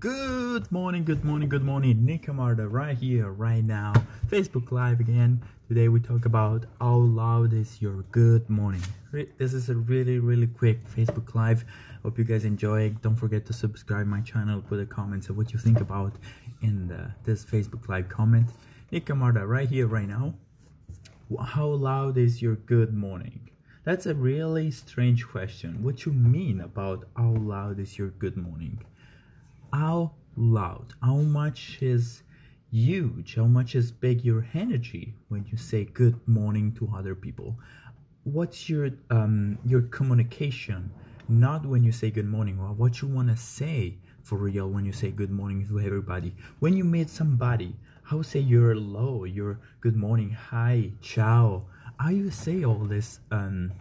Good morning, good morning, good morning. Nick Camarda right here, right now. Facebook Live again. Today we talk about how loud is your good morning. This is a really, really quick Facebook Live. Hope you guys enjoy. Don't forget to subscribe my channel, put a comment of what you think about in the, this Facebook Live comment. Nick Camarda right here, right now. How loud is your good morning? That's a really strange question. What you mean about how loud is your good morning? How loud, how much is huge, how much is big your energy when you say good morning to other people. What's your um, your communication? Not when you say good morning, or what you want to say for real when you say good morning to everybody. When you meet somebody, how say your hello, your good morning, hi, ciao. How you say all this um,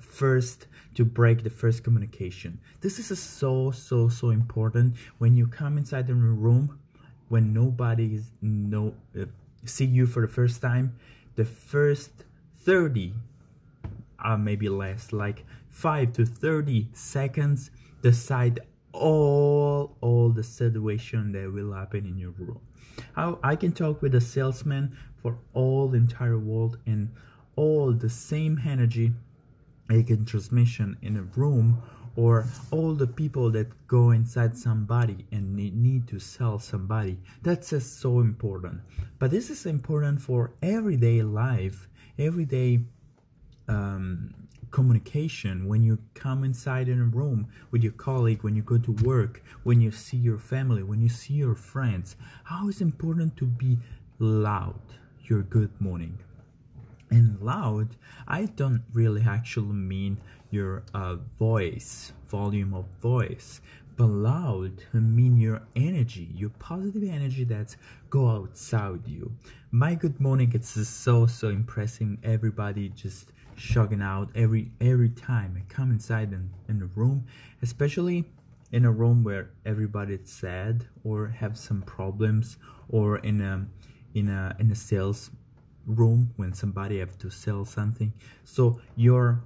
first to break the first communication. This is so so so important when you come inside the room when nobody is no uh, see you for the first time. The first 30 uh, maybe less like 5 to 30 seconds decide all all the situation that will happen in your room how i can talk with a salesman for all the entire world and all the same energy can transmission in a room or all the people that go inside somebody and need, need to sell somebody. That's just so important. But this is important for everyday life everyday um, communication. When you come inside in a room with your colleague when you go to work when you see your family when you see your friends how is important to be loud your good morning and loud i don't really actually mean your uh, voice volume of voice but loud mean your energy your positive energy that go outside you my good morning it's so so impressive. everybody just shocking out every every time i come inside in, in the room especially in a room where everybody's sad or have some problems or in a in a in a sales room when somebody have to sell something. So your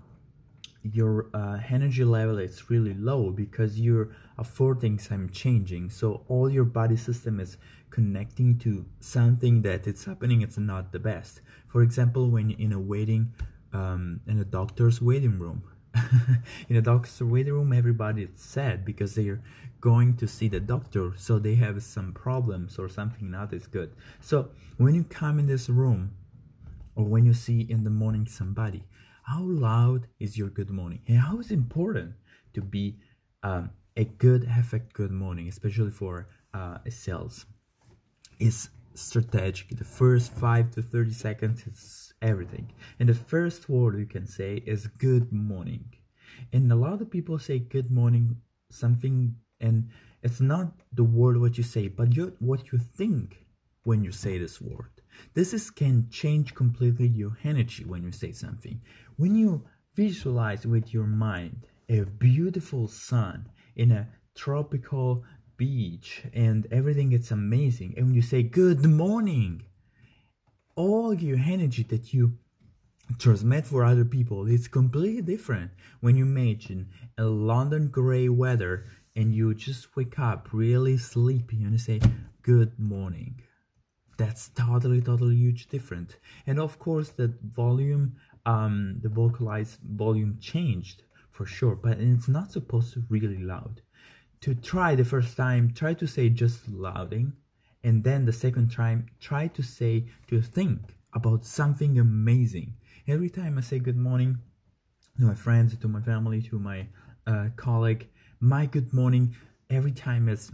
your uh, energy level is really low because you're affording some changing. So all your body system is connecting to something that it's happening it's not the best. For example when in a waiting um, in a doctor's waiting room. In a doctor's waiting room everybody is sad because they're going to see the doctor so they have some problems or something not as good. So when you come in this room or when you see in the morning somebody how loud is your good morning? And how is important to be um, a good effect good morning especially for uh, sales? Is strategic. The first 5 to 30 seconds is everything. And the first word you can say is good morning. And a lot of people say good morning something and it's not the word what you say but you, what you think when you say this word. This is, can change completely your energy when you say something. When you visualize with your mind a beautiful sun in a tropical beach and everything is amazing, and when you say good morning, all your energy that you transmit for other people is completely different. When you imagine a London gray weather and you just wake up really sleepy and you say good morning that's totally totally huge different. And of course the volume um the vocalized volume changed for sure but it's not supposed to really loud. To try the first time try to say just louding and then the second time try to say to think about something amazing. Every time i say good morning to my friends to my family to my uh, colleague my good morning every time is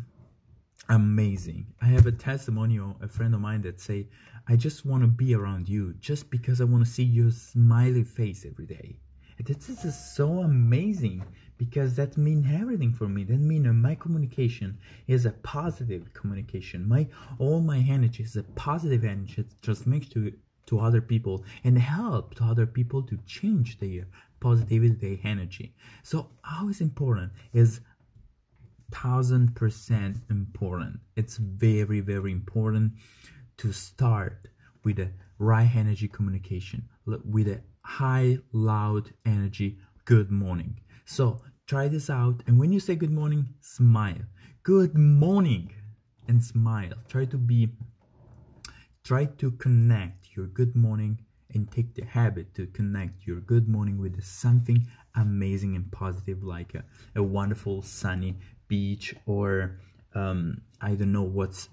amazing. I have a testimonial, a friend of mine that say, I just want to be around you just because I want to see your smiley face every day. This is so amazing because that means everything for me. That means uh, my communication is a positive communication. My all my energy is a positive energy that transmits to to other people and help to other people to change their positivity, their energy. So how is important is thousand percent important. It's very, very important to start with a right energy communication, with a high, loud energy good morning. So try this out. And when you say good morning, smile. Good morning and smile. Try to be, try to connect your good morning and take the habit to connect your good morning with something amazing and positive like a, a wonderful sunny beach or um, I don't know what's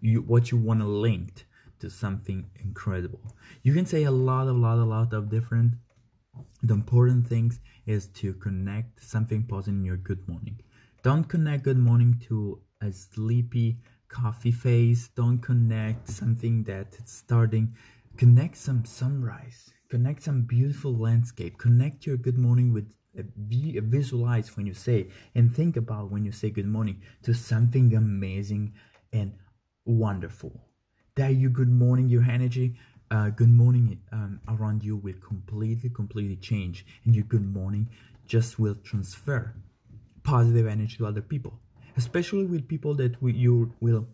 you, what you want to link to something incredible. You can say a lot, a lot, a lot of different. The important things is to connect something positive in your good morning. Don't connect good morning to a sleepy coffee face. Don't connect something that it's starting. Connect some sunrise. Connect some beautiful landscape. Connect your good morning with visualize when you say and think about when you say good morning to something amazing and wonderful. That you good morning, your energy, uh, good morning um, around you will completely, completely change, and your good morning just will transfer positive energy to other people, especially with people that we, you will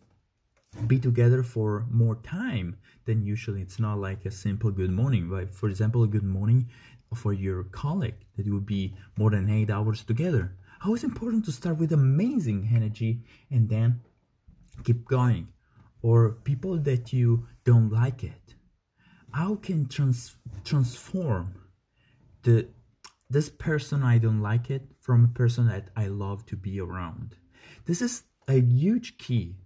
be together for more time than usually. It's not like a simple good morning, but for example, a good morning for your colleague that you would be more than eight hours together. How is important to start with amazing energy and then keep going? Or people that you don't like it. How can trans- transform the this person I don't like it from a person that I love to be around? This is a huge key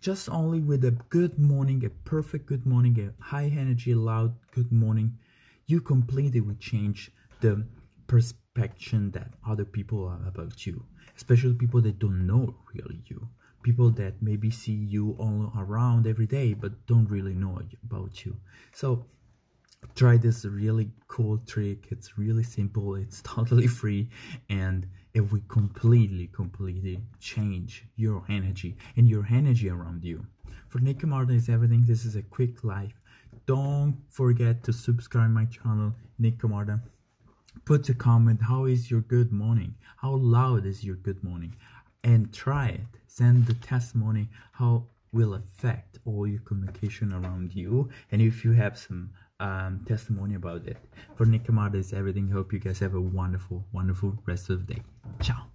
just only with a good morning, a perfect good morning, a high energy, loud good morning, you completely will change the perception that other people are about you, especially people that don't know really you. People that maybe see you all around every day but don't really know about you. So try this really cool trick. It's really simple, it's totally free, and it will completely, completely change your energy and your energy around you. For Nick Camarda is everything. This is a quick life. Don't forget to subscribe my channel nick camarda put a comment how is your good morning? How loud is your good morning? And try it. Send the testimony. How will affect all your communication around you. And if you have some um, testimony about it. For nick camarda is everything. Hope you guys have a wonderful wonderful rest of the day. Ciao